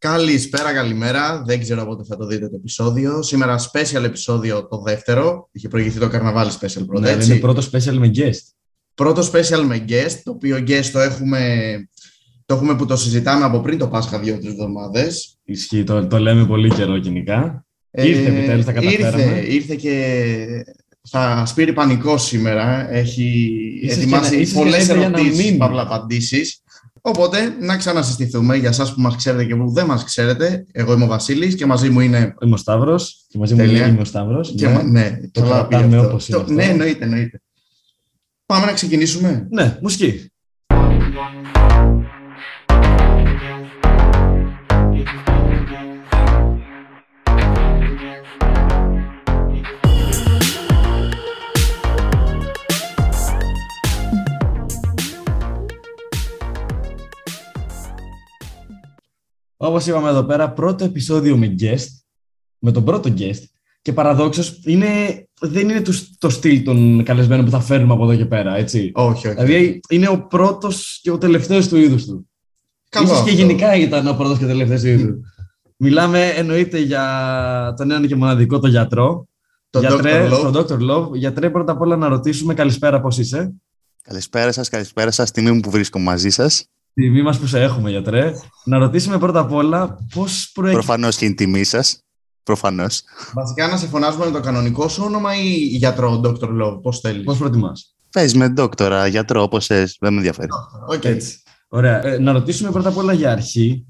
Καλησπέρα, καλημέρα. Δεν ξέρω πότε θα το δείτε το επεισόδιο. Σήμερα special επεισόδιο το δεύτερο. Είχε προηγηθεί το καρναβάλι special πρώτα, Ναι, έτσι. είναι πρώτο special με guest. Πρώτο special με guest, το οποίο guest το έχουμε, το έχουμε που το συζητάμε από πριν το Πάσχα δύο-τρει εβδομάδες. Ισχύει, το, το λέμε πολύ καιρό γενικά. Ήρθε επιτέλους, τα καταφέραμε. Ε, Ήρθε, ήρθε και θα σπείρει πανικό σήμερα. Έχει Ίσως ετοιμάσει και να- ίσως και πολλέ να ήρθε για να ερωτήσεις, μείνει. παύλα απαντήσεις. Οπότε να ξανασυστηθούμε για εσάς που μας ξέρετε και που δεν μας ξέρετε. Εγώ είμαι ο Βασίλης και μαζί μου είναι. Είμαι ο Σταύρος και μαζί μου Τέλεια. είναι ο Σταύρος. Και μα- ναι, Το καλά πει κρατάμε αυτό. όπως είναι Το- αυτό. Ναι, εννοείται, εννοείται. Πάμε να ξεκινήσουμε. ναι, μουσική. Όπως είπαμε εδώ πέρα, πρώτο επεισόδιο με guest, με τον πρώτο guest, και παραδόξως είναι, δεν είναι το, το στυλ των καλεσμένων που θα φέρνουμε από εδώ και πέρα, έτσι. Όχι, όχι. Δηλαδή είναι ο πρώτος και ο τελευταίος του είδους του. Καλό Ίσως και αυτό. γενικά ήταν ο πρώτος και ο τελευταίος του είδους του. Μιλάμε εννοείται για τον έναν και μοναδικό, τον γιατρό. Τον Γιατρέ, Dr. Love. τον Dr. Love. Γιατρέ, πρώτα απ' όλα να ρωτήσουμε καλησπέρα πώς είσαι; Καλησπέρα σας, καλησπέρα σας. Τιμή μου που βρίσκομαι μαζί σας. Τιμή μας που σε έχουμε, γιατρέ. Να ρωτήσουμε πρώτα απ' όλα πώς προέκυψε. Προφανώς και είναι τιμή σας. Προφανώς. Βασικά να σε φωνάζουμε με το κανονικό σου όνομα ή γιατρό Dr. Love, πώς θέλεις; Πώς προτιμάς; Πες με δόκτορα, γιατρό, όπως θες. Δεν με ενδιαφέρει. Οκ. Έτσι. Ωραία. Ε, να ρωτήσουμε πρώτα απ' όλα για αρχή,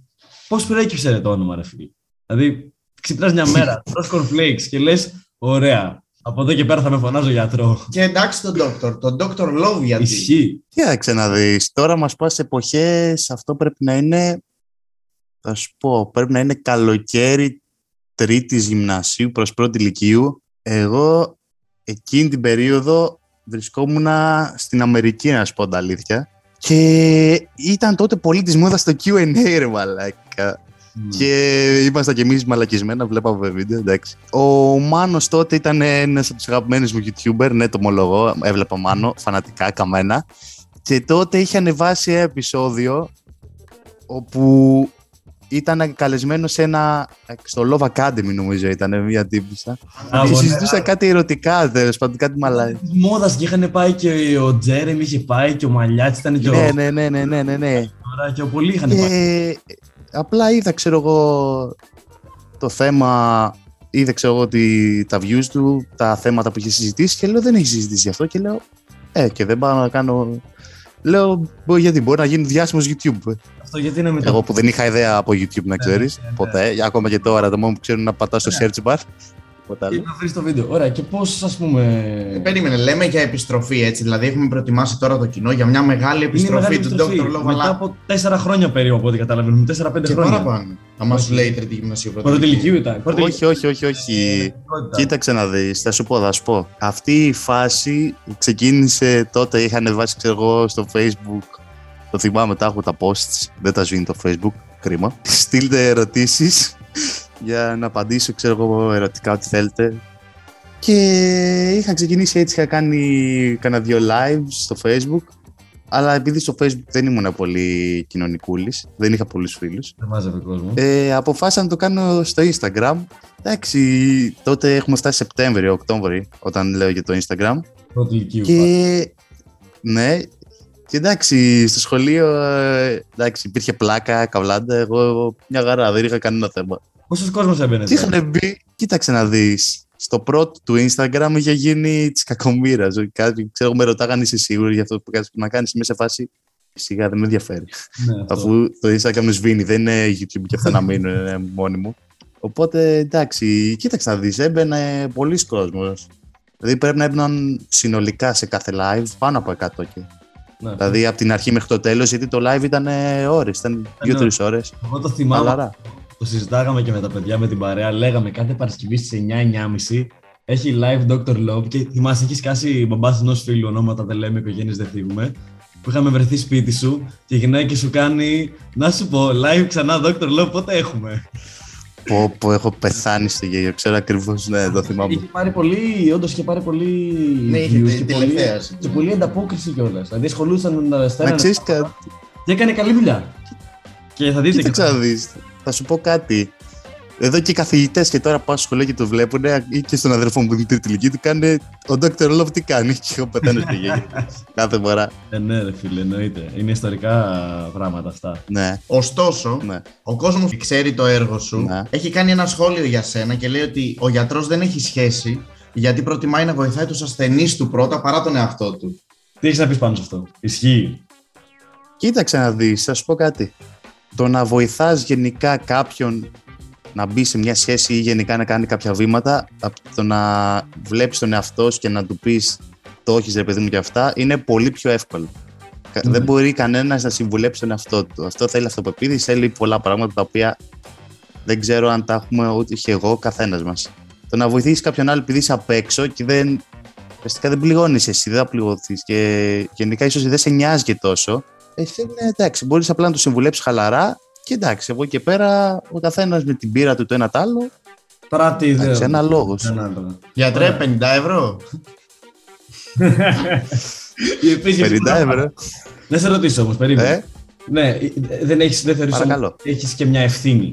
πώς προέκυψε ρε, το όνομα, ρε φίλε; Δηλαδή, ξυπνάς μια μέρα, τρως cornflakes και λες, ωραία, από εδώ και πέρα θα με φωνάζω γιατρό. Και εντάξει τον Dr. Τον Dr. Love γιατί. Ισχύει. Κοίταξε να δεις. Τώρα μας πας σε εποχές, αυτό πρέπει να είναι, θα σου πω, πρέπει να είναι καλοκαίρι τρίτης γυμνασίου προς πρώτη ηλικίου. Εγώ εκείνη την περίοδο βρισκόμουν στην Αμερική, να σου πω τα αλήθεια. Και ήταν τότε πολύ της μόδας το Q&A, ρε μαλάκα. Και ήμασταν κι εμείς μαλακισμένα, βλέπαμε βίντεο, εντάξει. Ο Μάνος τότε ήταν ένας από τους αγαπημένους μου YouTuber, ναι, το ομολογώ. Έβλεπα Μάνο, φανατικά, καμένα. Και τότε είχε ανεβάσει ένα επεισόδιο όπου ήταν καλεσμένο σε ένα. στο Love Academy, νομίζω ήταν μια τύπησα. Α, Και ναι. συζητούσα κάτι ερωτικά, τέλος πάντων, κάτι μαλάκι. Της μόδας και είχαν πάει και ο Τζέρεμι είχε πάει και ο Μαλιάτης ήταν και ο Ναι, ναι, ναι, ναι, ναι, ναι, ναι. Τώρα και ο πολλοί είχαν πάει. Και απλά είδα, ξέρω εγώ, το θέμα, είδα, ξέρω εγώ, ότι, τα views του, τα θέματα που είχε συζητήσει και λέω δεν έχει συζητήσει γι' αυτό και λέω, ε, και δεν πάω να κάνω... Λέω, «Μπο- γιατί μπορεί να γίνει διάσημος YouTube. Αυτό γιατί είναι με το... Εγώ που δεν είχα ιδέα από YouTube, να ξέρεις, ναι, ναι. ποτέ. Ακόμα και τώρα, το μόνο που ξέρω είναι να πατάω στο search bar. Τίποτα Και άλλο. να βρεις το βίντεο. Ωραία, και πώς ας πούμε... Ε, Περίμενε, λέμε για επιστροφή έτσι. Δηλαδή, έχουμε προετοιμάσει τώρα το κοινό για μια μεγάλη Είναι επιστροφή μεγάλη του επιστροφή. Dr. Love. Μετά Αλλά από τέσσερα χρόνια περίπου, από ό,τι καταλαβαίνουμε. Τέσσερα-πέντε και χρόνια. παραπάνω. Αν Όχι. σου λέει τρίτη γυμνασίου πρώτη. Πρώτη ηλικίου ήταν. Πρώτη Όχι, όχι, όχι, όχι. Κοίταξε να δεις, θα σου πω, θα σου πω. Αυτή η φάση ξεκίνησε τότε, είχα ανεβάσει, ξέρω εγώ, στο facebook. Το θυμάμαι, τα έχω τα posts, δεν τα σβήνει το facebook, κρίμα. Στείλτε ερωτήσεις για να απαντήσω, ξέρω εγώ, ερωτικά ό,τι θέλετε. Και είχα ξεκινήσει έτσι, είχα κάνει κάνα δύο lives στο facebook. Αλλά επειδή στο facebook δεν ήμουν πολύ κοινωνικούλης, δεν είχα πολλούς φίλους. Δεν μάζευε κόσμο. Ε, αποφάσισα να το κάνω στο Instagram. Εντάξει, τότε έχουμε φτάσει Σεπτέμβριο, Οκτώβριο, όταν λέω για το Instagram. Πρώτη ηλικίου. Και ναι, και εντάξει, στο σχολείο ε, εντάξει, υπήρχε πλάκα, καβλάντα. Εγώ μια χαρά, δεν είχα κανένα θέμα. Πόσος κόσμος έμπαινε. Και τότε; είχαν μπει, κοίταξε να δεις. Στο πρώτο του Instagram είχε γίνει της κακομοίρας. Κάτι, ξέρω, με ρωτάγανε είσαι σίγουρη για αυτό που κάνεις να κάνεις. Είμαι σε φάση; Σιγά δεν με ενδιαφέρει. Ναι, αυτό. Αφού το Instagram μου σβήνει, δεν είναι YouTube και αυτά να μείνουν είναι μόνοι μου. Οπότε εντάξει, κοίταξε να δεις, έμπαινε πολλοί κόσμος. Δηλαδή πρέπει να έμπαιναν συνολικά σε κάθε live πάνω από 100 και. Ναι. Δηλαδή από την αρχή μέχρι το τέλος, γιατί το live ήταν ώρες, ήταν 2-3 ώρες. Εγώ το θυμάμαι. Χαλαρά. Το συζητάγαμε και με τα παιδιά με την παρέα. Λέγαμε κάθε Παρασκευή στι 9-9.30 έχει live Dr. Love και θυμάσαι, έχεις σκάσει μπαμπάς ενός φίλου, ονόματα δεν λέμε, οικογένειες δεν θίγουμε. Που είχαμε βρεθεί σπίτι σου και γυρνάει και σου κάνει Να σου πω, live ξανά Dr. Love, πότε έχουμε; Πω, πω, έχω πεθάνει στο γέλιο. Ξέρω ακριβώς, ναι, το θυμάμαι. Είχε πάρει πολύ, όντως είχε πάρει πολύ. Ναι, είχε views τε- και πολύ, τηλεθέαση. και πολύ ανταπόκριση κιόλας. Δηλαδή ασχολούσαν με τα Να στέλνανε ξέρεις κάτι. και έκανε καλή δουλειά. Και θα δείτε Κοίταξε να δει. Θα σου πω κάτι. Εδώ και οι καθηγητές και τώρα πάω στο σχολείο και το βλέπουν ή και στον αδερφό μου που είναι τρίτη ηλικία του κάνουν ο Dr. Love τι κάνει; Και εγώ πετάνε στη γη. Κάθε φορά. Ε, ναι, ρε φίλε, εννοείται. Είναι ιστορικά πράγματα αυτά. Ναι, Ωστόσο, ναι. ο κόσμος ξέρει το έργο σου. Ναι. Έχει κάνει ένα σχόλιο για σένα και λέει ότι ο γιατρός δεν έχει σχέση γιατί προτιμάει να βοηθάει τους ασθενείς του πρώτα παρά τον εαυτό του. Τι έχεις να πεις πάνω σε αυτό; Ισχύει. Κοίταξε να δεις, θα σου πω κάτι. Το να βοηθάς γενικά κάποιον να μπει σε μια σχέση ή γενικά να κάνει κάποια βήματα, από το να βλέπεις τον εαυτό σου και να του πεις το όχι ρε παιδί μου και αυτά, είναι πολύ πιο εύκολο. Κα- Ναι. Δεν μπορεί κανένας να συμβουλέψει τον εαυτό του. Αυτό θέλει αυτοπεποίθηση, θέλει πολλά πράγματα τα οποία δεν ξέρω αν τα έχουμε ούτε και εγώ, ο καθένας μας. Το να βοηθήσεις κάποιον άλλο επειδή είσαι απ' έξω και δεν, ουσιαστικά δεν πληγώνεις εσύ, δεν θα πληγωθείς και γενικά ίσως δεν σε νοιάζει και τόσο, εσύ είναι εντάξει, μπορείς απλά να το συμβουλέψεις χαλαρά και εντάξει, από εκεί και πέρα ο καθένας με την πείρα του το ένα το άλλο. Τώρα τι ιδέα. Εντάξει, ένα λόγος. Ανάλογα. Γιατρέ, 50 ευρώ. Επίσης, 50 ευρώ. Να σε ρωτήσω όμως, περίμενε. Ε, Ναι, ε, δεν έχεις δεν θεωρείς Παρακαλώ. όμως έχεις και μια ευθύνη.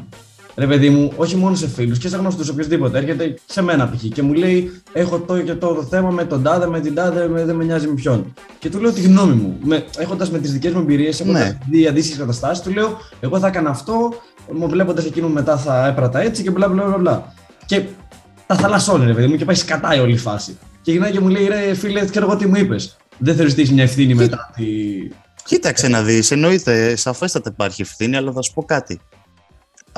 Ρε παιδί μου, όχι μόνο σε φίλους και σε γνωστούς, οποιοδήποτε έρχεται σε μένα π.χ. και μου λέει: Έχω το και το, το θέμα με τον τάδε, με την τάδε, με, δεν με νοιάζει με ποιον. Και του λέω τη γνώμη μου. Με, έχοντας με τις δικές μου εμπειρίες, έχοντας Ναι. δει αντίστοιχες καταστάσεις, του λέω: Εγώ θα έκανα αυτό, μου βλέποντας εκείνο μετά θα έπρατα έτσι και μπλα μπλα μπλα. μπλα. Και τα θαλασσώνει, ρε παιδί μου, και πάει σκατά η όλη η φάση. Και γυρνάει και μου λέει: Ρε φίλε, ξέρω εγώ τι μου είπες. Δεν θεωρείς ότι έχεις μια ευθύνη μετά τη. κοίταξε να δεις. Εννοείται, σαφέστατα υπάρχει ευθύνη, αλλά θα σου πω κάτι.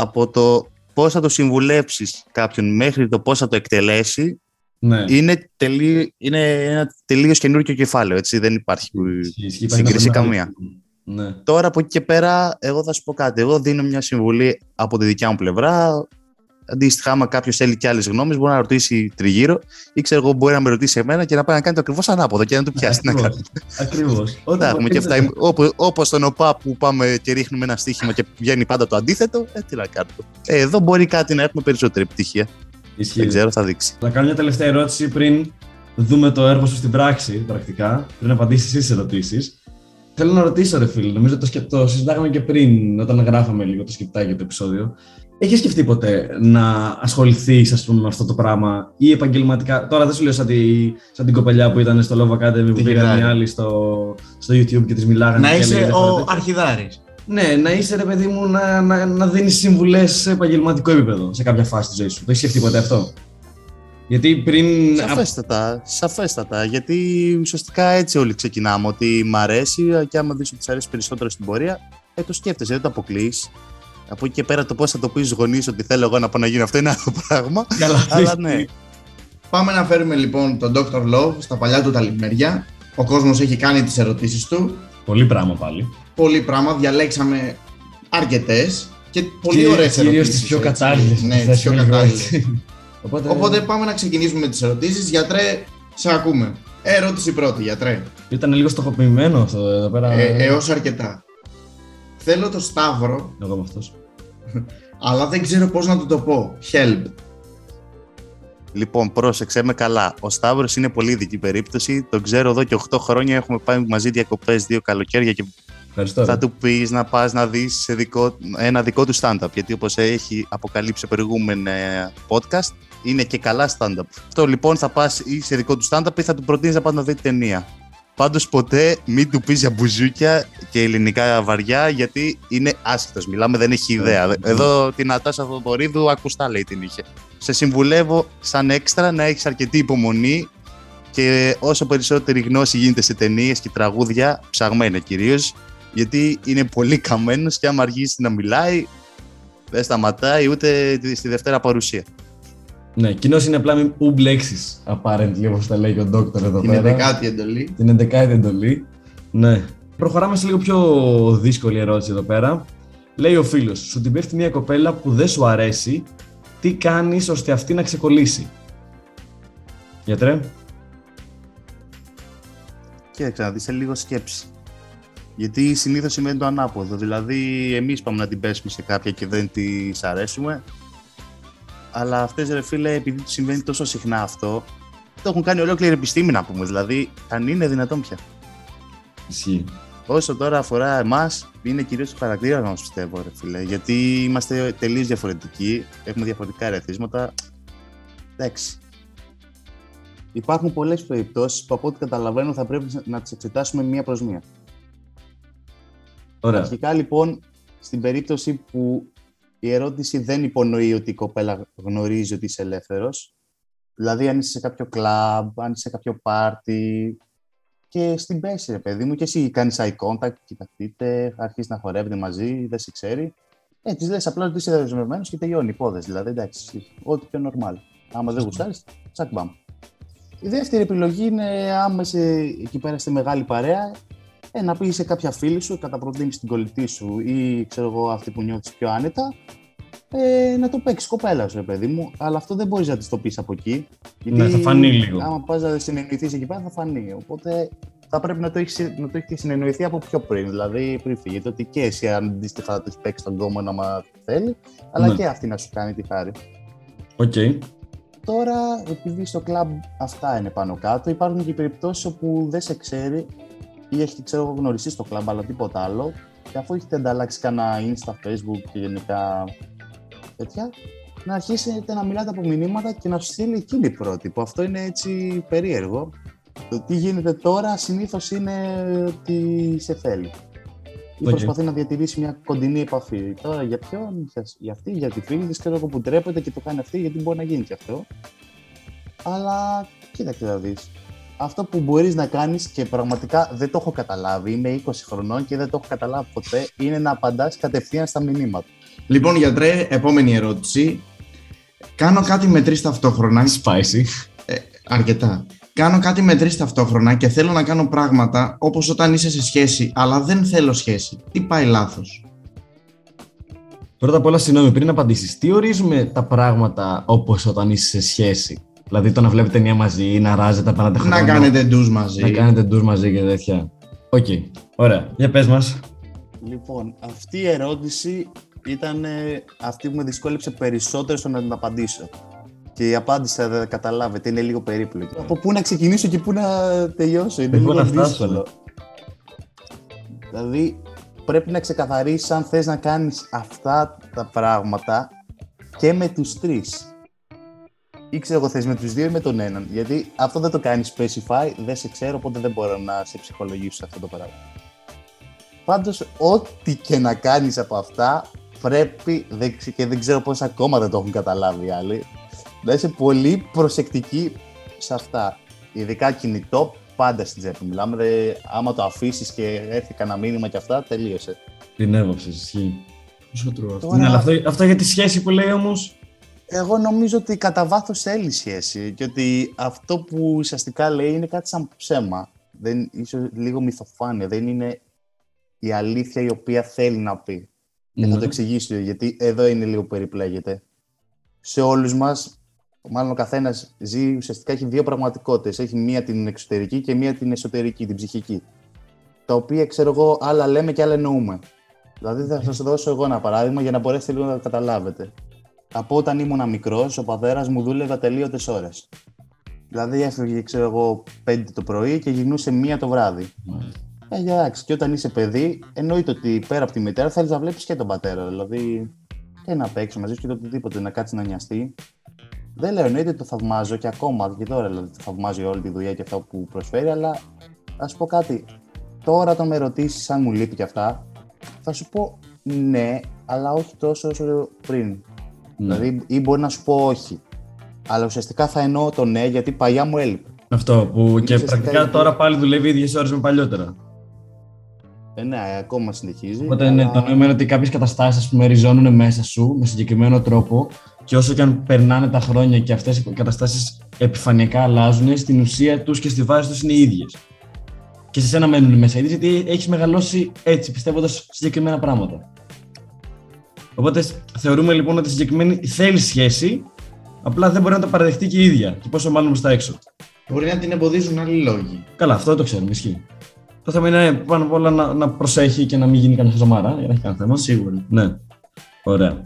Από το πώς θα το συμβουλέψεις κάποιον μέχρι το πώς θα το εκτελέσει, Ναι. είναι, τελεί, είναι ένα τελείως καινούργιο κεφάλαιο. Έτσι, δεν υπάρχει Ισχύει, ισχύει, υπάρχει σύγκριση ένα θέμα. καμία. Ναι. Τώρα από εκεί και πέρα, εγώ θα σου πω κάτι. Εγώ δίνω μια συμβουλή από τη δικιά μου πλευρά. Αντίστοιχα, άμα κάποιος θέλει και άλλες γνώμες, μπορεί να ρωτήσει τριγύρω ή ξέρω εγώ, μπορεί να με ρωτήσει εμένα και να πάει να κάνει το ακριβώς ανάποδο και να του πιάσει. τι να κάνει. Ακριβώς. Τα έχουμε και αυτά. Όπως στον ΟΠΑ που πάμε και ρίχνουμε ένα στοίχημα και βγαίνει πάντα το αντίθετο, ε, τι να κάνουμε. Ε, εδώ μπορεί κάτι να έχουμε περισσότερη επιτυχία. Ισχύει. Δεν ξέρω, θα δείξει. Θα κάνω μια τελευταία ερώτηση πριν δούμε το έργο σου στην πράξη, πρακτικά, πριν απαντήσεις εσύ σε ερωτήσεις. Θέλω να ρωτήσω, ρε φίλε, νομίζω το, σκε... το συζητάγαμε και πριν, όταν γράφαμε λίγο το σκεπτάκι για το επεισόδιο. Έχεις σκεφτεί ποτέ να ασχοληθείς, ας πούμε, με αυτό το πράγμα ή επαγγελματικά; Τώρα δεν σου λέω σαν, τη... σαν την κοπελιά που ήταν στο Love Academy που Τη πήγαν οι Γιδάρη. άλλοι στο... στο YouTube και τη μιλάγανε. Να και είσαι έλεγε ο διάφορα τέτοια. αρχιδάρης. Ναι, να είσαι ρε παιδί μου να, να, να δίνεις συμβουλές σε επαγγελματικό επίπεδο σε κάποια φάση της ζωής σου. Το έχεις σκεφτεί ποτέ αυτό; Γιατί πριν. Σαφέστατα, σαφέστατα. Γιατί ουσιαστικά έτσι όλοι ξεκινάμε. Ότι μ' αρέσει και άμα δεις ότι σ' αρέσει περισσότερο στην πορεία, ε, το σκέφτεσαι, δεν το αποκλείς. Από εκεί και πέρα το πώς θα το πεις στους γονείς ότι θέλω εγώ να πάω να γίνω αυτό είναι άλλο πράγμα. Καλά, Αλλά ναι. Πάμε να φέρουμε λοιπόν τον Dr. Love στα παλιά του τα λιμέρια. Ο κόσμος έχει κάνει τις ερωτήσεις του. Πολύ πράγμα πάλι. Πολύ πράγμα, διαλέξαμε αρκετές και πολύ ωραίες Κυρίως ερωτήσεις. τι πιο έτσι. κατάλληλες. Ναι, τις πιο κατάλληλες. Οπότε, Οπότε πάμε να ξεκινήσουμε με τις ερωτήσεις. Γιατρέ, σε ακούμε. Ερώτηση πρώτη, γιατρέ. Ήταν λίγο στοχοποιημένο αυτό εδώ πέρα. Ε, έως αρκετά. Θέλω το Σταύρο, Εγώ με αυτός. Αλλά δεν ξέρω πώς να του το πω. Help. Λοιπόν, πρόσεξε με καλά. Ο Σταύρος είναι πολύ ειδική περίπτωση. Τον ξέρω εδώ και 8 χρόνια. Έχουμε πάει μαζί διακοπές δύο καλοκαίρια και Ευχαριστώ. θα ρε. του πεις να πας να δεις ένα δικό του stand-up. Γιατί όπως έχει αποκαλύψει σε προηγούμενα podcast, είναι και καλά stand-up. Αυτό λοιπόν θα πας ή σε δικό του stand-up ή θα του προτείνεις να πας να δει ταινία. Πάντως ποτέ μην του πεις για μπουζούκια και ελληνικά βαριά, γιατί είναι άσχετος. Μιλάμε, δεν έχει ιδέα. Εδώ την Ατάσα Θοδωρίδου ακουστά λέει την είχε. Σε συμβουλεύω σαν έξτρα να έχεις αρκετή υπομονή και όσο περισσότερη γνώση γίνεται σε ταινίες και τραγούδια, ψαγμένα κυρίως, γιατί είναι πολύ καμένος και άμα αργήσει να μιλάει, δεν σταματάει ούτε στη Δευτέρα παρουσία. Ναι, κοινώς είναι απλά μην ου μπλέξει. Apparently, όπως τα λέει και ο Ντόκτορ εδώ Την πέρα. 11η εντολή. Την 11η εντολή. Ναι. Προχωράμε σε λίγο πιο δύσκολη ερώτηση εδώ πέρα. Λέει ο φίλος, σου την πέφτει μια κοπέλα που δεν σου αρέσει, τι κάνεις ώστε αυτή να ξεκολλήσει; Γιατρέ. Κοίταξε να δεις σε λίγο σκέψη. Γιατί συνήθως σημαίνει το ανάποδο. Δηλαδή, εμείς πάμε να την πέσουμε σε κάποια και δεν της αρέσουμε. Αλλά αυτές ρε φίλε, επειδή του συμβαίνει τόσο συχνά αυτό, το έχουν κάνει ολόκληρη επιστήμη να πούμε. Δηλαδή, αν είναι δυνατόν πια. Ισχύει. Όσο τώρα αφορά εμάς, είναι κυρίως το χαρακτήρα μας, πιστεύω, ρε φίλε. Γιατί είμαστε τελείως διαφορετικοί, έχουμε διαφορετικά ερεθίσματα. Εντάξει. Υπάρχουν πολλές περιπτώσεις που από ό,τι καταλαβαίνω θα πρέπει να τις εξετάσουμε μία προς μία. Ωραία. Αρχικά λοιπόν, στην περίπτωση που η ερώτηση δεν υπονοεί ότι η κοπέλα γνωρίζει ότι είσαι ελεύθερος. Δηλαδή, αν είσαι σε κάποιο κλαμπ, αν είσαι σε κάποιο πάρτι. Και στην πέση, ρε παιδί μου, και εσύ κάνεις eye contact, κοιταχτείτε, αρχίζεις να χορεύετε μαζί, δεν σε ξέρει. Ε, της λες απλά ότι είσαι δεσμευμένος και τελειώνει η υπόθεση. Δηλαδή, εντάξει, ό,τι πιο normal. Άμα δεν γουστάρεις, τσακ μπαμ. Η δεύτερη επιλογή είναι άμα είσαι εκεί πέρα στη μεγάλη παρέα, ε, να πει σε κάποια φίλη σου, κατά προτίμηση την κολλητή σου ή ξέρω εγώ αυτή που νιώθεις πιο άνετα, ε, να το παίξεις κοπέλας σου, ρε παιδί μου. Αλλά αυτό δεν μπορείς να της το πεις από εκεί. Ναι, θα φανεί λίγο. Άμα πας να συνεννοηθείς εκεί πέρα, θα φανεί. Οπότε θα πρέπει να το έχεις να το έχεις συνεννοηθεί από πιο πριν. Δηλαδή πριν φύγετε, ότι και εσύ αντίστοιχα θα τη παίξεις τον κόμμα να θέλει, αλλά Ναι. και αυτή να σου κάνει τη χάρη. Οκ. Τώρα, επειδή στο κλαμπ αυτά είναι πάνω κάτω, υπάρχουν και περιπτώσεις όπου δεν σε ξέρει ή έχετε ξέρω, εγώ, γνωριστείς στο κλαμπ, αλλά τίποτα άλλο. Και αφού έχετε ανταλλάξει κανένα Insta, Facebook και γενικά τέτοια, να αρχίσετε να μιλάτε από μηνύματα και να σου στείλει εκείνη η πρώτη, που αυτό είναι έτσι περίεργο. Το τι γίνεται τώρα συνήθως είναι ότι σε θέλει. Ή Οκ. προσπαθεί να διατηρήσει μια κοντινή επαφή. Τώρα για ποιον, για, για αυτή, για τη φίλη της, ξέρω εγώ που ντρέπεται και το κάνει αυτή, γιατί μπορεί να γίνει και αυτό. Αλλά κοίταξε να δεις. Αυτό που μπορείς να κάνεις και πραγματικά δεν το έχω καταλάβει, είμαι 20 χρονών και δεν το έχω καταλάβει ποτέ, είναι να απαντάς κατευθείαν στα μηνύματα. Λοιπόν, γιατρέ, επόμενη ερώτηση. Κάνω κάτι με τρεις ταυτόχρονα. Spicy. Αρκετά. Κάνω κάτι με τρεις ταυτόχρονα και θέλω να κάνω πράγματα όπως όταν είσαι σε σχέση, αλλά δεν θέλω σχέση. Τι πάει λάθος; Πρώτα απ' όλα, συγγνώμη, πριν απαντήσεις, τι ορίζουμε τα πράγματα όπως όταν είσαι σε σχέση; Δηλαδή το να βλέπετε ταινία μαζί, να αράζετε, να περνάτε χρόνο. Να κάνετε ντουζ μαζί. Να κάνετε ντους μαζί και τέτοια. Οκ. Ωραία. Για πες μας. Λοιπόν, αυτή η ερώτηση ήταν ε, αυτή που με δυσκόλεψε περισσότερο στο να την απαντήσω. Και η απάντηση θα δεν καταλάβετε, είναι λίγο περίπλοκη. Από πού να ξεκινήσω και πού να τελειώσω, είναι Και πού λίγο να φτάσουμε. δύσκολο. Δηλαδή, πρέπει να ξεκαθαρίσεις αν θες να κάνεις αυτά τα πράγματα και με τους τρεις. Ή ξέρω εγώ θες με τους δύο ή με τον έναν. Γιατί αυτό δεν το κάνεις specify, δεν σε ξέρω, οπότε δεν μπορώ να σε ψυχολογήσω σε αυτό το πράγμα. Πάντως, ό,τι και να κάνεις από αυτά, πρέπει, δεν, ξε- και δεν ξέρω πώς ακόμα δεν το έχουν καταλάβει οι άλλοι, να είσαι πολύ προσεκτική σε αυτά. Ειδικά κινητό, πάντα στην τσέπη. Μιλάμε, δε, άμα το αφήσεις και έρθει κανένα μήνυμα και αυτά, τελείωσε. Την έβαψες, ισχύει. Πόσο true αυτό. Τώρα- Ναι, αλλά αυτό, αυτό για τη σχέση που λέει όμως. Εγώ νομίζω ότι κατά βάθος θέλει σχέση και ότι αυτό που ουσιαστικά λέει είναι κάτι σαν ψέμα. Δεν, ίσως λίγο μυθοφάνεια. Δεν είναι η αλήθεια η οποία θέλει να πει. Και θα Ναι. το εξηγήσω γιατί εδώ είναι λίγο που περιπλέγεται. Σε όλους μας, μάλλον ο καθένας ζει ουσιαστικά έχει δύο πραγματικότητες. Έχει μία την εξωτερική και μία την εσωτερική, την ψυχική. Τα οποία ξέρω εγώ άλλα λέμε και άλλα εννοούμε. Δηλαδή θα σας δώσω εγώ ένα παράδειγμα για να μπορέσετε λίγο να το καταλάβετε. Από όταν ήμουν μικρός, ο πατέρας μου δούλευε ατελείωτες ώρες. Δηλαδή έφευγε, ξέρω εγώ, 5 το πρωί και γυρνούσε μία το βράδυ. Ε, εντάξει, και όταν είσαι παιδί, εννοείται ότι πέρα από τη μητέρα θέλεις να βλέπεις και τον πατέρα. Δηλαδή, και να παίξεις μαζί σου και το οτιδήποτε, να κάτσεις να νοιαστεί. Δεν λέω εννοείται ότι το θαυμάζω και ακόμα και τώρα δηλαδή, το θαυμάζω για όλη τη δουλειά και αυτά που προσφέρει, αλλά θα σου πω κάτι. Τώρα, όταν με ρωτήσεις αν μου λείπει και αυτά, θα σου πω ναι, αλλά όχι τόσο όσο πριν. Ναι. Δηλαδή, ή μπορεί να σου πω όχι. Αλλά ουσιαστικά θα εννοώ το ναι, γιατί παλιά μου έλειπε. Αυτό που και ουσιαστικά πρακτικά γιατί- τώρα πάλι δουλεύει ίδιες ώρες με παλιότερα. Ε, ναι, ακόμα συνεχίζει. Οπότε ναι, αλλά- το νόημα είναι ότι κάποιες καταστάσεις α πούμε ριζώνουν μέσα σου με συγκεκριμένο τρόπο και όσο και αν περνάνε τα χρόνια και αυτές οι καταστάσεις επιφανειακά αλλάζουν, στην ουσία τους και στη βάση τους είναι οι ίδιες. Και σε σένα μένουν μέσα ίδιες γιατί έχεις μεγαλώσει έτσι, πιστεύοντας συγκεκριμένα πράγματα. Οπότε θεωρούμε λοιπόν ότι η συγκεκριμένη θέλει σχέση, απλά δεν μπορεί να το παραδεχτεί και η ίδια. Και πόσο μάλλον προς τα έξω. Μπορεί να την εμποδίζουν άλλοι λόγοι. Καλά, αυτό το ξέρουμε, ισχύει. Το θέμα είναι πάνω απ' όλα να, να προσέχει και να μην γίνει κανένα χαζομάρα, για να έχει κανένα θέμα. Σίγουρα. Ναι. Ωραία.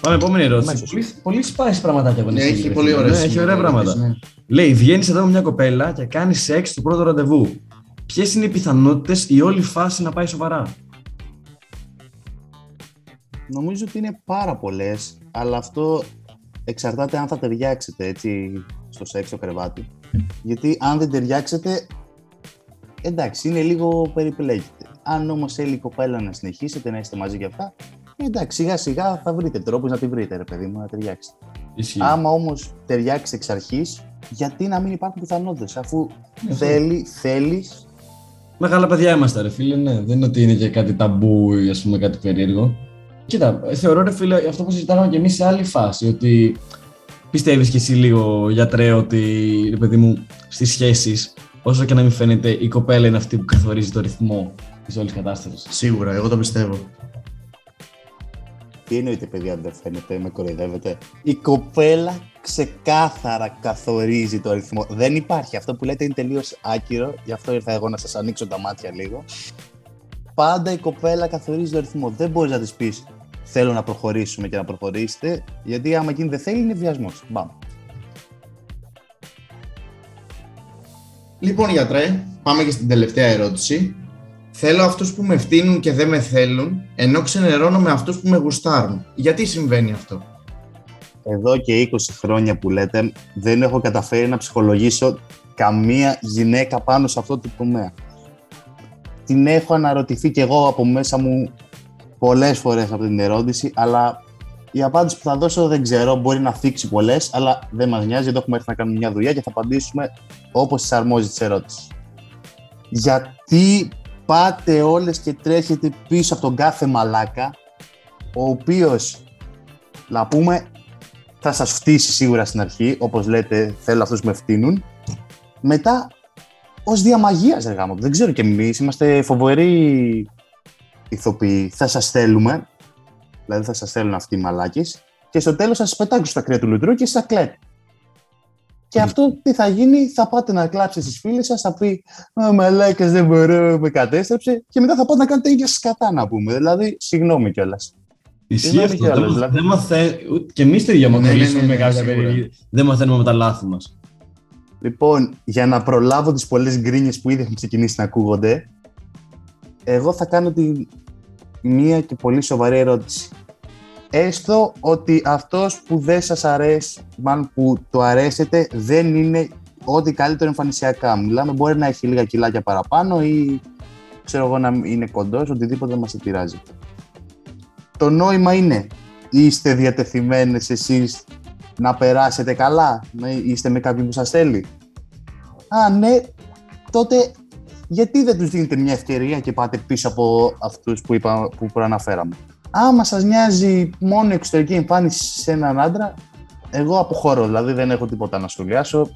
Πάμε επόμενη ερώτηση. Αμέσως. Πολύ, πολύ spicy πραγματάκια από Ναι, έχει πολύ ωραία. ωραίες Ναι, έχει ωραία ερωτήσεις, πράγματα. ναι. Λέει, βγαίνεις εδώ με μια κοπέλα και κάνει σεξ στο πρώτο ραντεβού. ποιες είναι οι πιθανότητες η όλη φάση να πάει σοβαρά; Νομίζω ότι είναι πάρα πολλές, αλλά αυτό εξαρτάται αν θα ταιριάξετε έτσι στο σεξ στο κρεβάτι. Γιατί αν δεν ταιριάξετε, εντάξει, είναι λίγο περιπλέκεται. Αν όμως θέλει η κοπέλα να συνεχίσετε να είστε μαζί και αυτά, εντάξει, σιγά σιγά θα βρείτε τρόπους να τη βρείτε, ρε παιδί μου, να ταιριάξετε. Ισχύει. Άμα όμως ταιριάξει εξ αρχής, γιατί να μην υπάρχουν πιθανότητες, αφού Ναι, θέλει, θέλεις. Μεγάλα παιδιά είμαστε, ρε φίλε, ναι. Δεν είναι ότι είναι και κάτι ταμπού ή ας πούμε κάτι περίεργο. Κοίτα, θεωρώ, ρε φίλε, αυτό που συζητάγαμε και εμείς σε άλλη φάση, ότι πιστεύεις κι εσύ λίγο, γιατρέ, ότι ρε παιδί μου, στις σχέσεις, όσο και να μην φαίνεται, η κοπέλα είναι αυτή που καθορίζει το ρυθμό της όλης κατάστασης. Σίγουρα, εγώ το πιστεύω. Τι εννοείται, παιδιά, δεν φαίνεται, με κοροϊδεύετε; Η κοπέλα ξεκάθαρα καθορίζει το ρυθμό. Δεν υπάρχει. Αυτό που λέτε είναι τελείως άκυρο, γι' αυτό ήρθα εγώ να σας ανοίξω τα μάτια λίγο. Πάντα η κοπέλα καθορίζει το ρυθμό. Δεν μπορείς να της πεις Θέλω να προχωρήσουμε και να προχωρήσετε, γιατί άμα εκείνη δεν θέλει, είναι βιασμός. Μπαμ. Λοιπόν, γιατρέ, πάμε και στην τελευταία ερώτηση. Θέλω αυτούς που με φτύνουν και δεν με θέλουν, ενώ ξενερώνω με αυτούς που με γουστάρουν. Γιατί συμβαίνει αυτό; Εδώ και 20 χρόνια που λέτε, δεν έχω καταφέρει να ψυχολογήσω καμία γυναίκα πάνω σε αυτό το τομέα. Την έχω αναρωτηθεί και εγώ από μέσα μου πολλές φορές από την ερώτηση, αλλά η απάντηση που θα δώσω δεν ξέρω, μπορεί να θίξει πολλές, αλλά δεν μας νοιάζει, εδώ έχουμε έρθει να κάνουμε μια δουλειά και θα απαντήσουμε όπως σας αρμόζει της ερώτηση. Γιατί πάτε όλες και τρέχετε πίσω από τον κάθε μαλάκα, ο οποίος, να πούμε, θα σας φτύσει σίγουρα στην αρχή, όπως λέτε, θέλω αυτούς που με φτύνουν. Μετά, ως διαμαγείας, ρε γάμο. Δεν ξέρω κι εμείς, είμαστε φοβεροί ηθοποιοί. Θα σας θέλουμε, δηλαδή θα σας θέλουν αυτοί οι μαλάκες, και στο τέλος θα σας πετάξουν στα κρύα του λουτρού και θα κλέπουν. Και αυτό τι θα γίνει, θα πάτε να κλάψετε στις φίλες σας, θα πει «Ο μαλάκας δεν μπορώ, με κατέστρεψε» και μετά θα πάτε να κάνετε ίδια σκατά να πούμε. Δηλαδή, συγγνώμη κιόλας. Ισχύει Δεν αυτό. έχει άλλο, Δεν, δηλαδή. δεν μαθα... ούτε- Και εμείς το ίδιο, άμα Ναι, ναι, κολλήσουμε ναι, με ναι, κάποια σίγουρα. περίεργη. Δεν μαθαίνουμε με τα λάθη μας. Λοιπόν, για να προλάβω τις πολλές γκρίνιες που ήδη έχουν ξεκινήσει να ακούγονται, εγώ θα κάνω τη μία και πολύ σοβαρή ερώτηση. Έστω ότι αυτός που δεν σας αρέσει, μάλλον που το αρέσετε, δεν είναι ό,τι καλύτερο εμφανισιακά. Μιλάμε, μπορεί να έχει λίγα κιλάκια παραπάνω ή ξέρω εγώ να είναι κοντός, οτιδήποτε μας πειράζει. Το νόημα είναι, είστε διατεθειμένες εσείς να περάσετε καλά, να είστε με κάποιον που σας θέλει. Α, ναι, τότε γιατί δεν τους δίνετε μια ευκαιρία και πάτε πίσω από αυτούς που, είπα, που προαναφέραμε; Άμα σας νοιάζει μόνο η εξωτερική εμφάνιση σε έναν άντρα, εγώ αποχωρώ, δηλαδή δεν έχω τίποτα να σχολιάσω.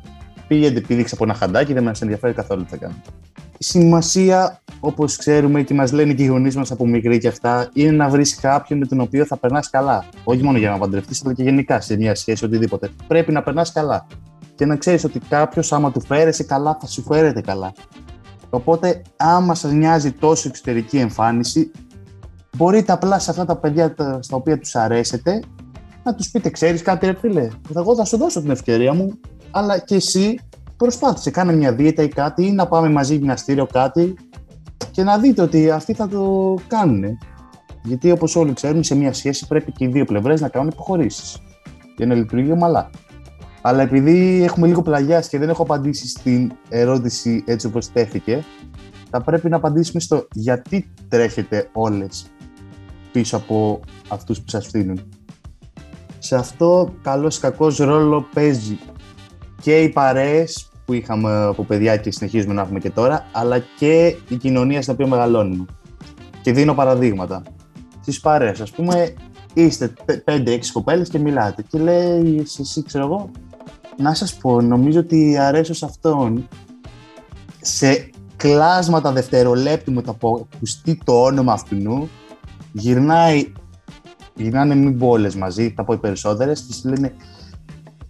Πήγαινε, πήδηξε από ένα χαντάκι, δεν μας ενδιαφέρει καθόλου τι θα κάνω. Η σημασία, όπως ξέρουμε και μας λένε και οι γονείς μας από μικροί και αυτά, είναι να βρεις κάποιον με τον οποίο θα περνάς καλά. Όχι μόνο για να παντρευτείς, αλλά και γενικά σε μια σχέση, οτιδήποτε. Πρέπει να περνάς καλά. Και να ξέρεις ότι κάποιος άμα του φέρεσαι καλά, θα σου φέρεται καλά. Οπότε, άμα σας νοιάζει τόσο εξωτερική εμφάνιση, μπορείτε απλά σε αυτά τα παιδιά τα- στα οποία τους αρέσετε, να τους πείτε, ξέρεις κάτι ρε φίλε, εγώ θα σου δώσω την ευκαιρία μου, αλλά και εσύ προσπάθησε, κάνε μια δίαιτα ή κάτι, ή να πάμε μαζί γυμναστήριο κάτι και να δείτε ότι αυτοί θα το κάνουν. Γιατί όπως όλοι ξέρουμε, σε μια σχέση πρέπει και οι δύο πλευρές να κάνουν υποχωρήσεις για να λειτουργεί ομαλά. Αλλά επειδή έχουμε λίγο πλαγιάσει και δεν έχω απαντήσει στην ερώτηση έτσι όπως τέθηκε, θα πρέπει να απαντήσουμε στο γιατί τρέχετε όλες πίσω από αυτούς που σας φτύνουν. Σε αυτό καλός ή κακός ρόλο παίζει και οι παρέες που είχαμε από παιδιά και συνεχίζουμε να έχουμε και τώρα, αλλά και η κοινωνία στην οποία μεγαλώνουμε. Και δίνω παραδείγματα. Στις παρέες, ας πούμε, είστε 5-6 κοπέλες και μιλάτε και λέει εσύ, εσύ ξέρω εγώ, να σας πω, νομίζω ότι αρέσω σε αυτόν σε κλάσματα δευτερολέπτου με το που ακουστεί το όνομα αυτού, γυρνάει, γυρνάνε μην πω όλες μαζί, θα πω οι περισσότερες και σου λένε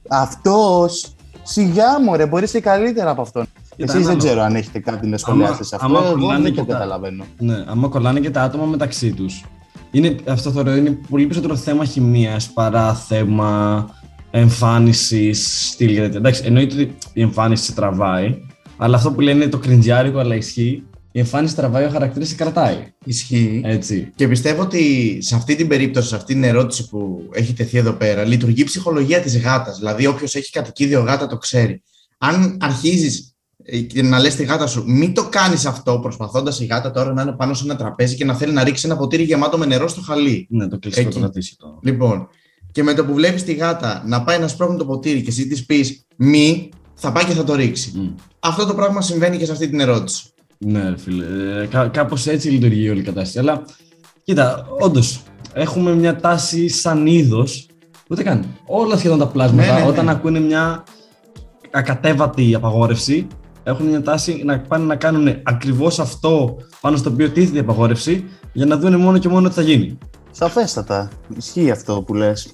αυτός, σιγά μου ρε, μπορείς και καλύτερα από αυτόν. Κοίτα, Εσείς δεν άμα- ξέρω αν έχετε κάτι να σχολιάσετε σε αυτό, άμα εγώ κολλάνε δεν και το τα- καταλαβαίνω. Ναι, άμα κολλάνε και τα άτομα μεταξύ τους. Είναι, αυτό θεωρώ είναι πολύ περισσότερο θέμα χημίας παρά θέμα εμφάνισης, στυλ και τέτοια. Εντάξει, εννοείται ότι η εμφάνιση σε τραβάει, Αλλά αυτό που λένε είναι το κριντζιάρικο, αλλά ισχύει. Η εμφάνιση τραβάει, ο χαρακτήρας σε κρατάει. Ισχύει. Έτσι. Και πιστεύω ότι σε αυτή την περίπτωση, σε αυτή την ερώτηση που έχει τεθεί εδώ πέρα, λειτουργεί η ψυχολογία της γάτας. Δηλαδή, όποιος έχει κατοικίδιο γάτα το ξέρει. Αν αρχίζεις να λες τη γάτα σου, μην το κάνεις αυτό, προσπαθώντας η γάτα τώρα να είναι πάνω σε ένα τραπέζι και να θέλει να ρίξει ένα ποτήρι γεμάτο με νερό στο χαλί. Ναι, το κλειστικό Εκεί. κρατήσει το. Λοιπόν, και με το που βλέπεις τη γάτα να πάει να σπρώχνει το ποτήρι και εσύ της πεις μη, θα πάει και θα το ρίξει. Μμ. Αυτό το πράγμα συμβαίνει και σε αυτή την ερώτηση. Ναι, ρε φίλε. Ε, Κά, Κάπως έτσι λειτουργεί όλη η κατάσταση. Αλλά κοίτα, όντως, έχουμε μια τάση σαν είδος. Ούτε καν. Όλα σχεδόν τα πλάσματα, Ναι, ναι, ναι. όταν ακούνε μια ακατέβατη απαγόρευση, έχουν μια τάση να πάνε να κάνουν ακριβώς αυτό πάνω στο οποίο τίθεται η απαγόρευση για να δουν μόνο και μόνο τι θα γίνει. Σαφέστατα. Ισχύει αυτό που λες.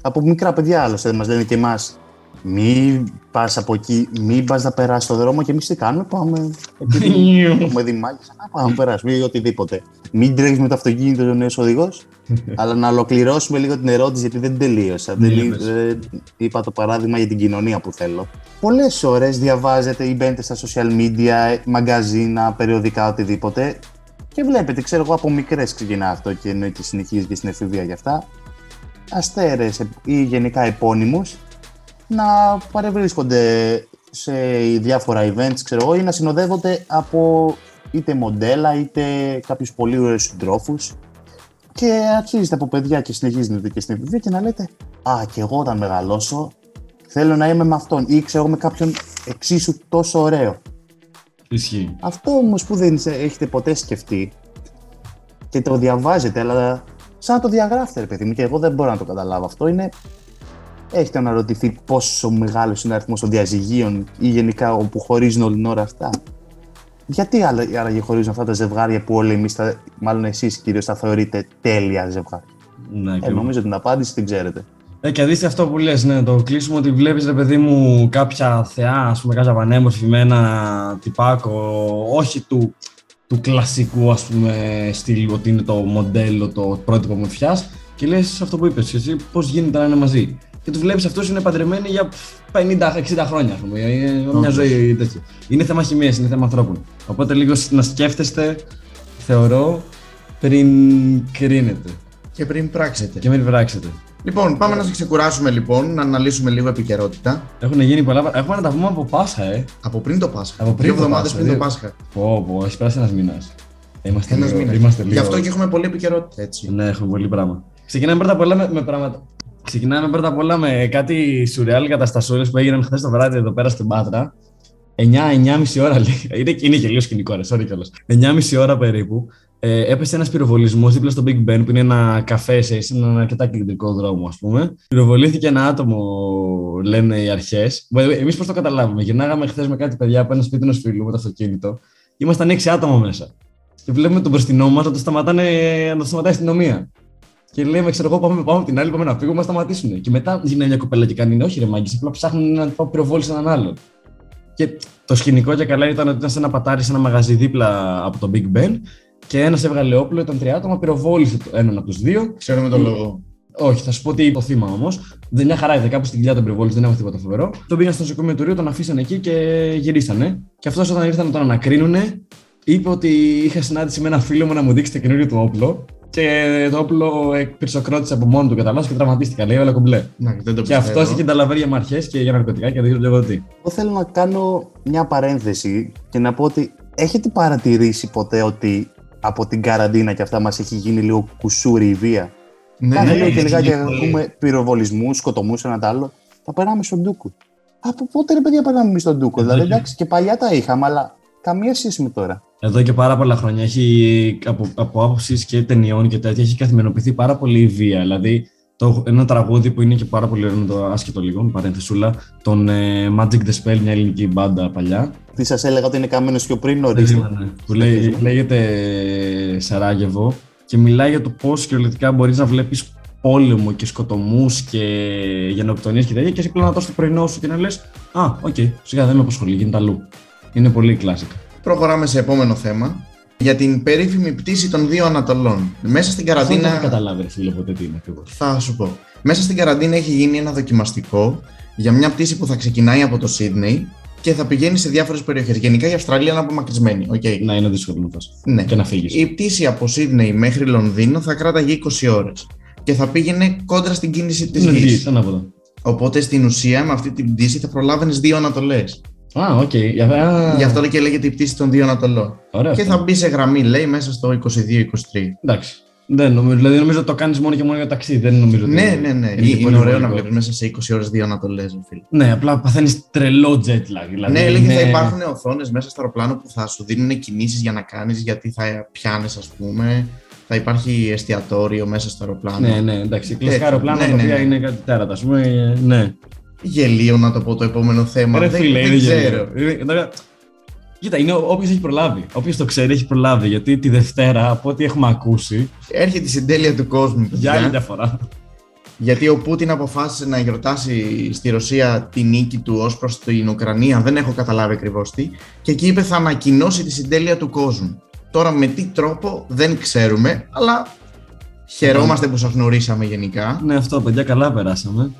Από μικρά παιδιά άλλωστε μας λένε και εμάς. Μην πας από εκεί, μην πας να περάσεις το δρόμο και εμείς τι κάνουμε. Πάμε. Επειδή έχουμε δει μάχες, να πάμε να περάσουμε ή οτιδήποτε. Μην τρέχεις με το αυτοκίνητο ο νέο οδηγός. αλλά να ολοκληρώσουμε λίγο την ερώτηση γιατί δεν τελείωσα. Ναι, Δεν, πες. δεν είπα το παράδειγμα για την κοινωνία που θέλω. Πολλές ώρες διαβάζετε ή μπαίνετε στα social media, μαγκαζίνα, περιοδικά, οτιδήποτε και βλέπετε, ξέρω εγώ, από μικρές ξεκινά αυτό και εννοείται συνεχίζει και στην εφηβεία γι' αυτά. Αστέρες ή γενικά επώνυμους να παρευρίσκονται σε διάφορα events, ξέρω εγώ, ή να συνοδεύονται από είτε μοντέλα είτε κάποιους πολύ ωραίους συντρόφους. Και αρχίζετε από παιδιά και συνεχίζετε και στην εφηβεία και να λέτε Α, και εγώ όταν μεγαλώσω θέλω να είμαι με αυτόν ή ξέρω εγώ με κάποιον εξίσου τόσο ωραίο. Ισχύει. Αυτό όμως που δεν σε- έχετε ποτέ σκεφτεί και το διαβάζετε, αλλά σαν να το διαγράφετε, ρε παιδί μου, και εγώ δεν μπορώ να το καταλάβω αυτό, είναι. Έχετε αναρωτηθεί πόσο μεγάλος είναι ο αριθμός των διαζυγίων ή γενικά όπου χωρίζουν όλη την ώρα αυτά; Γιατί άλλα- άραγε χωρίζουν αυτά τα ζευγάρια που όλοι εμείς, μάλλον εσείς κυρίως, τα θεωρείτε τέλεια ζευγάρια; Ναι, και Ε, νομίζω την απάντηση την ξέρετε. Ε, και αντίστοιχα αυτό που λες, ναι, το κλείσιμο ότι βλέπεις ρε παιδί μου κάποια θεά, ας πούμε κάποια πανέμορφη με ένα τυπάκο, όχι του, του κλασικού ας πούμε στυλ ότι είναι το μοντέλο, το πρότυπο μορφιάς και λες αυτό που είπες εσύ πώς γίνεται να είναι μαζί. Και τους βλέπεις αυτούς είναι παντρεμένοι για 50-60 χρόνια, ας πούμε, ε, μια Όντως. ζωή τέτοια. Είναι θέμα χημίας, είναι θέμα ανθρώπων. Οπότε λίγο να σκέφτεστε, θεωρώ, πριν κρίνετε Και πριν πράξετε. και μην βράξετε. Λοιπόν, πάμε να σε ξεκουράσουμε λοιπόν, να αναλύσουμε λίγο επικαιρότητα. Έχουν γίνει πολλά. πράγματα. Έχουμε να τα πούμε από Πάσχα, ε. Από πριν το Πάσχα. Από πριν Δύο το εβδομάδες Πάσχα, πριν το δύο. Πάσχα. Πω, πω, έχει περάσει ένας μήνας. Είμαστε Ένας λίγο. μήνας. Είμαστε λίγο. Γι' αυτό και έχουμε πολλή επικαιρότητα έτσι. Ναι, έχουμε πολύ πράγμα. Ξεκινάμε πρώτα απ' όλα με, με πράγματα. Ξεκινάμε πρώτα απ' όλα με κάτι σουρεάλ καταστασούλε που έγιναν χθες το βράδυ εδώ πέρα στην Πάτρα. 9-9,5 ώρα λέει. Είναι, είναι και λίγο σκηνικό, ρε, sorry κιόλας. 9,5 ώρα περίπου. Ε, έπεσε ένας πυροβολισμός δίπλα στο Big Ben, που είναι ένα καφέ σε σε έναν αρκετά κεντρικό δρόμο, ας πούμε. Πυροβολήθηκε ένα άτομο, λένε οι αρχές. Εμείς πώς το καταλάβαμε. Γυρνάγαμε χθες με κάτι παιδιά από ένα σπίτι ενός φίλου με το αυτοκίνητο. Ήμασταν 6 άτομα μέσα. Και βλέπουμε τον μπροστινό μας να το, σταματάνε, να το σταματάει η αστυνομία. Και λέμε, ξέρω εγώ, πάμε, πάμε από την άλλη, πάμε να φύγουμε, να σταματήσουν. Και μετά γυρνάει μια κοπέλα και κάνει, Όχι, ρε μάγκη, απλά ψάχνουν να πάω πυροβόληση έναν άλλον. Και το σκηνικό και καλά ήταν ότι ήταν σε ένα πατάρι, σε ένα μαγαζί δίπλα από το Big Ben. Και ένας έβγαλε όπλο, ήταν τρία άτομα, πυροβόλησε το- έναν από τους δύο. Ξέρουμε τον λόγο. Όχι, θα σου πω τι είπε το θύμα όμως. Δεν μια χαρά είδε κάπου στην κοιλιά τον πυροβόλησε, δεν έχουμε τίποτα φοβερό. Τον πήγαν στο νοσοκομείο του Ρίου, τον αφήσανε εκεί και γυρίσανε. Και αυτός όταν ήρθαν να τον ανακρίνουνε, είπε ότι είχα συνάντηση με ένα φίλο μου να μου δείξει το καινούριο του όπλο. Και το όπλο εκπυρσοκρότησε από μόνο του κατά λάθος και τραυματίστηκα. Λέει όλα κομπλέ. Να, δεν το Και αυτός πιστεύω. είχε ταλαβέρια με αρχές και για ναρκωτικά και δεν ξέρω εγώ τι. Εγώ θέλω να κάνω μια παρένθεση και να πω ότι έχετε παρατηρήσει ποτέ ότι από την καραντίνα και αυτά μας έχει γίνει λίγο κουσούρι η βία; Ναι, Κάθε ναι, λίγο και έχει λιγάκι γίνει πολύ. ακούμε πυροβολισμούς, σκοτωμούς, ένα τ' άλλο. Θα περνάμε στον Τούκο. Από πότε ρε παιδιά περνάμε εμείς στον Τούκο. Εδώ Δηλαδή και- εντάξει και παλιά τα είχαμε, αλλά καμία σχέση με τώρα. Εδώ και πάρα πολλά χρόνια έχει από, από άποψης και ταινιών και τέτοια έχει καθημερινοποιηθεί πάρα πολύ η βία. Δηλαδή, το, ένα τραγούδι που είναι και πάρα πολύ ωραίο, να το άσχετο λίγο, με παρένθεσούλα, τον ε, Magic the Spell, μια ελληνική μπάντα παλιά. Τι σας έλεγα ότι είναι καμένο πιο πριν, ορίστε. Που λέει, λέγεται ε, Σαράγεβο και μιλάει για το πώς κυριολεκτικά μπορείς να βλέπεις πόλεμο και σκοτωμούς και γενοκτονίες και τέτοια και εσύ πλέον να το πρωινό σου και να λες: Α, οκ, σιγά δεν με απασχολεί, γίνεται αλλού. Είναι πολύ κλασικά. Προχωράμε σε επόμενο θέμα. Για την περίφημη πτήση των δύο Ανατολών. Μέσα στην Αυτό δεν καραντίνα. έχω καταλάβει, ρε φίλε, ποτέ τι είναι ακριβώς. Θα σου πω. Μέσα στην καραντίνα έχει γίνει ένα δοκιμαστικό για μια πτήση που θα ξεκινάει από το Σίδνεϊ και θα πηγαίνει σε διάφορες περιοχές. Γενικά η Αυστραλία είναι απομακρυσμένη. Okay. Να είναι δύσκολο να πας. Ναι. Και να φύγεις. Η πτήση από Σίδνεϊ μέχρι Λονδίνο θα κράταγε 20 ώρες και θα πήγαινε κόντρα στην κίνηση της Είναι γης. γη, ανάποδα. Οπότε στην ουσία με αυτή την πτήση θα προλάβαινες δύο Ανατολές. Α, οκ. Για- α, Γι' αυτό και λέγεται η πτήση των δύο Ανατολών. Ωραία. Και αυτό. θα μπει σε γραμμή, λέει, μέσα στο 22-23. Εντάξει. Δεν νομίζω, δηλαδή νομίζω ότι το κάνεις μόνο και μόνο για ταξίδι. Δεν νομίζω ότι. Ναι, ναι, ναι. είναι Είναι, πολύ ωραίο να βολικό. βλέπεις μέσα σε 20 ώρες δύο Ανατολές, φίλε. Ναι, απλά παθαίνεις τρελό jet lag. Δηλαδή, ναι, έλεγε είναι- θα υπάρχουν οθόνες μέσα στο αεροπλάνο που θα σου δίνουν κινήσεις για να κάνεις, γιατί θα πιάνεις, ας πούμε. Θα υπάρχει εστιατόριο μέσα στο αεροπλάνο. Ναι, ναι, εντάξει. Κλασικά Τέτοιο. αεροπλάνα Ναι, τα ναι, οποία ναι. είναι κάτι τέρατα, ας πούμε. ε, Ναι. Γελίο να το πω το επόμενο θέμα. Ρε δεν, φίλε, δεν είναι ξέρω. γελίο. Είναι- εντάξει, Κοίτα, είναι όποιος έχει προλάβει. Όποιος το ξέρει έχει προλάβει. Γιατί τη Δευτέρα, από ό,τι έχουμε ακούσει, Έρχεται η συντέλεια του κόσμου. για παιδιά. άλλη μια φορά. Γιατί ο Πούτιν αποφάσισε να γιορτάσει στη Ρωσία τη νίκη του ως προς την Ουκρανία. Δεν έχω καταλάβει ακριβώς τι. Και εκεί είπε θα ανακοινώσει τη συντέλεια του κόσμου. Τώρα με τι τρόπο δεν ξέρουμε, αλλά χαιρόμαστε που σας γνωρίσαμε γενικά. Ναι, αυτό, παιδιά, καλά περάσαμε.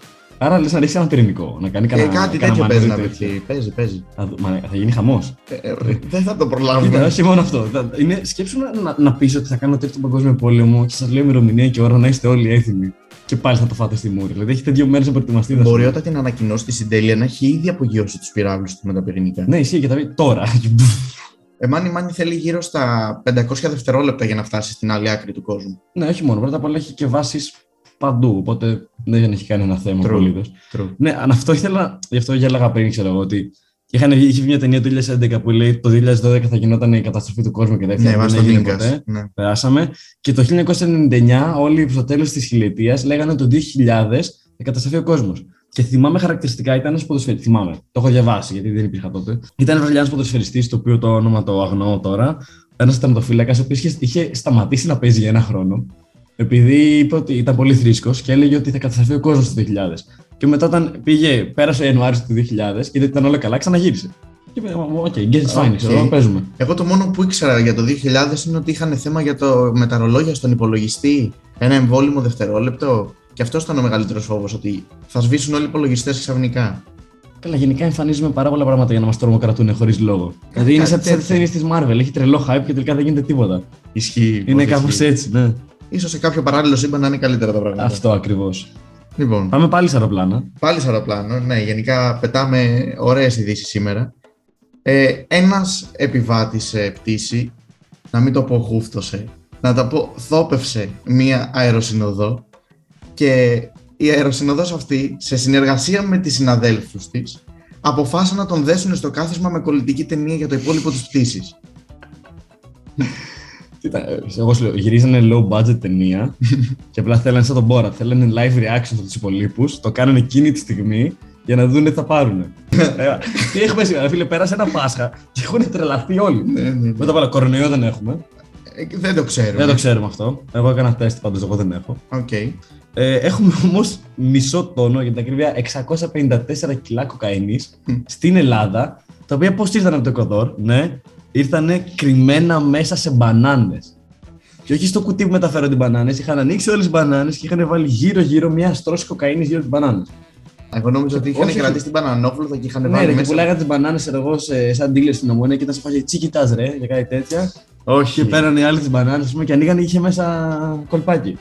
Άρα λες να ρίξει ένα πυρηνικό. Να κάνει Ε, κανένα. κάτι κανένα τέτοιο παίζει να μανούδι βρεθεί. Παίζει, παίζει. Θα, δω- μα, θα γίνει χαμός. Ε, ε, δεν θα το Κοίτα, προλάβουμε. όχι μόνο αυτό. Θα- Είναι, σκέψου να, να, να πεις ότι θα κάνω τρίτο παγκόσμιο πόλεμο και σας λέω ημερομηνία και ώρα να είστε όλοι έτοιμοι. Και πάλι θα το φάτε στη μούρη. Δηλαδή έχετε δύο μέρες να προετοιμαστείτε. Μπορεί όταν την ανακοινώσει τη συντέλεια να έχει ήδη απογειώσει τους πυράβλους του με τα πυρηνικά. Ναι, ισχύει και θα πει τώρα. Ε, Μάνι Μάνι θέλει γύρω στα 500 δευτερόλεπτα για να φτάσει στην άλλη άκρη του κόσμου. ναι, όχι μόνο. Πρώτα απ' όλα έχει και βάσεις παντού. Οπότε δεν έχει κάνει ένα θέμα True. απολύτως. True. Ναι, αν αυτό ήθελα. Γι' αυτό γέλαγα πριν, ξέρω εγώ, ότι είχαν, βγει- είχε βγει μια ταινία του 2011 που λέει το 2012 θα γινόταν η καταστροφή του κόσμου και τέτοια. Ναι, δεν βάζει το έγινε Λίγκα. ποτέ. Ναι. Περάσαμε. Και το 1999, όλοι στο τέλος της χιλιετίας λέγανε το 2000 θα καταστραφεί ο κόσμος. Και θυμάμαι χαρακτηριστικά, ήταν ένας ποδοσφαιριστής. Θυμάμαι, το έχω διαβάσει γιατί δεν υπήρχα τότε. Ήταν ένας Βραζιλιάνο ποδοσφαιριστής, το οποίο το όνομα το αγνοώ τώρα. Ένας τερματοφύλακας, ο οποίος είχε, είχε σταματήσει να παίζει για ένα χρόνο. Επειδή είπε ότι ήταν πολύ θρήσκος και έλεγε ότι θα καταστραφεί ο κόσμος το 2000. Και μετά, όταν πήγε, πέρασε ο Ιανουάριο του 2000 και είδε ότι ήταν όλα καλά, ξαναγύρισε. Και είπε, OK, guys, it's fine, OK. ξέρω, παίζουμε. Εγώ το μόνο που ήξερα για το 2000 είναι ότι είχαν θέμα για το, με τα ρολόγια στον υπολογιστή. Ένα εμβόλυμο δευτερόλεπτο. Και αυτός ήταν ο μεγαλύτερος φόβος, ότι θα σβήσουν όλοι οι υπολογιστές ξαφνικά. Καλά, γενικά εμφανίζουμε πάρα πολλά πράγματα για να μας τρομοκρατούν χωρίς λόγο. Δηλαδή είναι σαν τι τέτοιο. ταινίες της Marvel. Έχει τρελό hype και τελικά δεν γίνεται τίποτα. Ισχύει. Είναι πολύ κάπως ισχύει. έτσι, ναι. Ίσως σε κάποιο παράλληλο σύμπαν να είναι καλύτερα τα πράγματα. Αυτό ακριβώς. Λοιπόν, Πάμε πάλι σε αεροπλάνα. πάλι σε αεροπλάνο. Ναι, γενικά πετάμε ωραίες ειδήσεις σήμερα. Ε, Ένας επιβάτης σε πτήση, να μην το πω χούφτωσε, να το πω θόπευσε μία αεροσυνοδό και η αεροσυνοδός αυτή, σε συνεργασία με τις συναδέλφους της, αποφάσισαν να τον δέσουν στο κάθισμα με κολλητική ταινία για το υπόλοιπο της πτήσης. Κοίτα, ε, εγώ σου λέω, γυρίζανε low budget ταινία και απλά θέλανε σαν τον Μπόρα. Θέλανε live reaction από τους υπολείπους. Το κάνανε εκείνη τη στιγμή για να δουν τι θα πάρουν. Ε, τι έχουμε σήμερα, φίλε, πέρασε ένα Πάσχα και έχουν τρελαθεί όλοι. Ναι, ναι, ναι. Μετά πάλι κορονοϊό δεν έχουμε. Ε, Δεν το ξέρουμε. Δεν το ξέρουμε αυτό. Εγώ έκανα τεστ πάντως, εγώ δεν έχω. Οκ. Ε, έχουμε όμως μισό τόνο, για την ακρίβεια 654 κιλά κοκαίνης Μμ. στην Ελλάδα, τα οποία πώς ήρθαν από το Εκουαδόρ, ναι, ήρθαν κρυμμένα μέσα σε μπανάνες. Και όχι στο κουτί που μεταφέρονται οι μπανάνες, είχαν ανοίξει όλες τις μπανάνες και είχαν βάλει γύρω-γύρω μια στρώση κοκαίνης γύρω τις μπανάνες. Εγώ νόμιζα ότι είχαν Όχι, κρατήσει την μπανανόφλουδα και είχαν Ναι, βάλει ρε, και μέσα. πουλάγανε τις μπανάνες εγώ σε, σαν dealer στην Ομόνοια και ήταν σε φάση τσι κοιτάς ρε, για κάτι τέτοια. Όχι. Και παίρνανε οι άλλοι τις μπανάνες, πούμε, και ανοίγανε και είχε μέσα κολπάκι.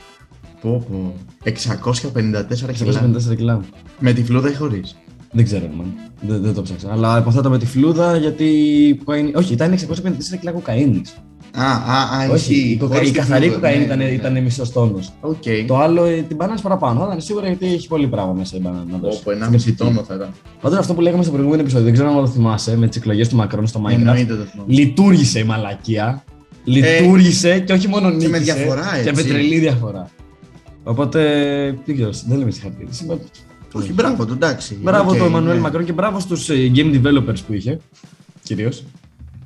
Πω, πω. 654 κιλά. 654 κιλά. Με τη φλούδα ή χωρίς; Δεν ξέρω, man. Δεν, δεν το ψάξα. Αλλά υποθέτω με τη φλούδα γιατί. η κοκαίνη- Όχι, ήταν 654 κιλά κοκαίνης. Α, α, α, Όχι, ισχύει. η, κοκα... Χωρίς η τη καθαρή φλούδα. κοκαίνη Ναι, ήταν, ναι, ναι. ήταν μισός τόνος. Οκ. Το άλλο, ε, την μπανάνα παραπάνω. Θα ήταν σίγουρα γιατί έχει πολύ πράγμα μέσα η μπανάνα. να δώσεις. Όπου 1,5 τόνο θα ήταν. Πάντως αυτό που λέγαμε στο προηγούμενο επεισόδιο, δεν ξέρω αν το θυμάσαι, με τις εκλογές του Μακρόν στο Minecraft. Εννοείται το θυμάμαι. Λειτούργησε η μαλακία. Λειτούργησε και όχι μόνο νίκησε. με διαφορά, Και έτσι. με τρελή διαφορά. Οπότε, δεν ξέρω, δεν λέμε συγχαρητήρια. Όχι, μπράβο του, εντάξει. Μπράβο Οκ, το Εμμανουέλ ναι. Μακρόν και μπράβο στους ε, game developers που είχε. Κυρίως.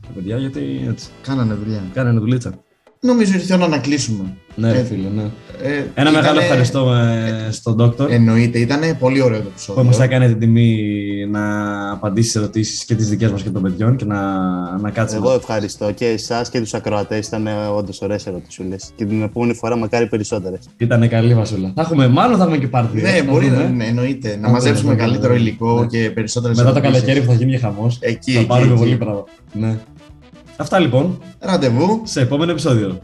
Τα παιδιά, γιατί έτσι. Κάνανε δουλειά. Κάνανε δουλίτσα. νομίζω ήρθε η ώρα να κλείσουμε. Ναι, ρε Ε, φίλε, ναι. Ε, Ένα ήτανε- μεγάλο ευχαριστώ ε, στον Δόκτωρ Εννοείται, ήταν πολύ ωραίο το που επεισόδιο. μας έκανε την τιμή να απαντήσει σε ερωτήσεις και τις δικές μας και των παιδιών και να, να κάτσει. Εγώ ευχαριστώ και εσάς και τους ακροατές. Ήταν όντως ωραίες ερωτησούλες. Και την επόμενη φορά μακάρι περισσότερες. Ήταν καλή βασούλα. Θα έχουμε, μάλλον θα έχουμε και πάρτι. Ναι, θα μπορεί δούμε. να ναι, εννοείται. Να Θα μαζέψουμε δούμε, καλύτερο ναι. υλικό Ναι. και περισσότερες Μετά το καλοκαίρι που θα γίνει και χαμός. Εκεί, θα εκεί, πάρουμε εκεί. πολύ πράγμα. Ναι. Αυτά λοιπόν, Ραντεβού. σε επόμενο επεισόδιο.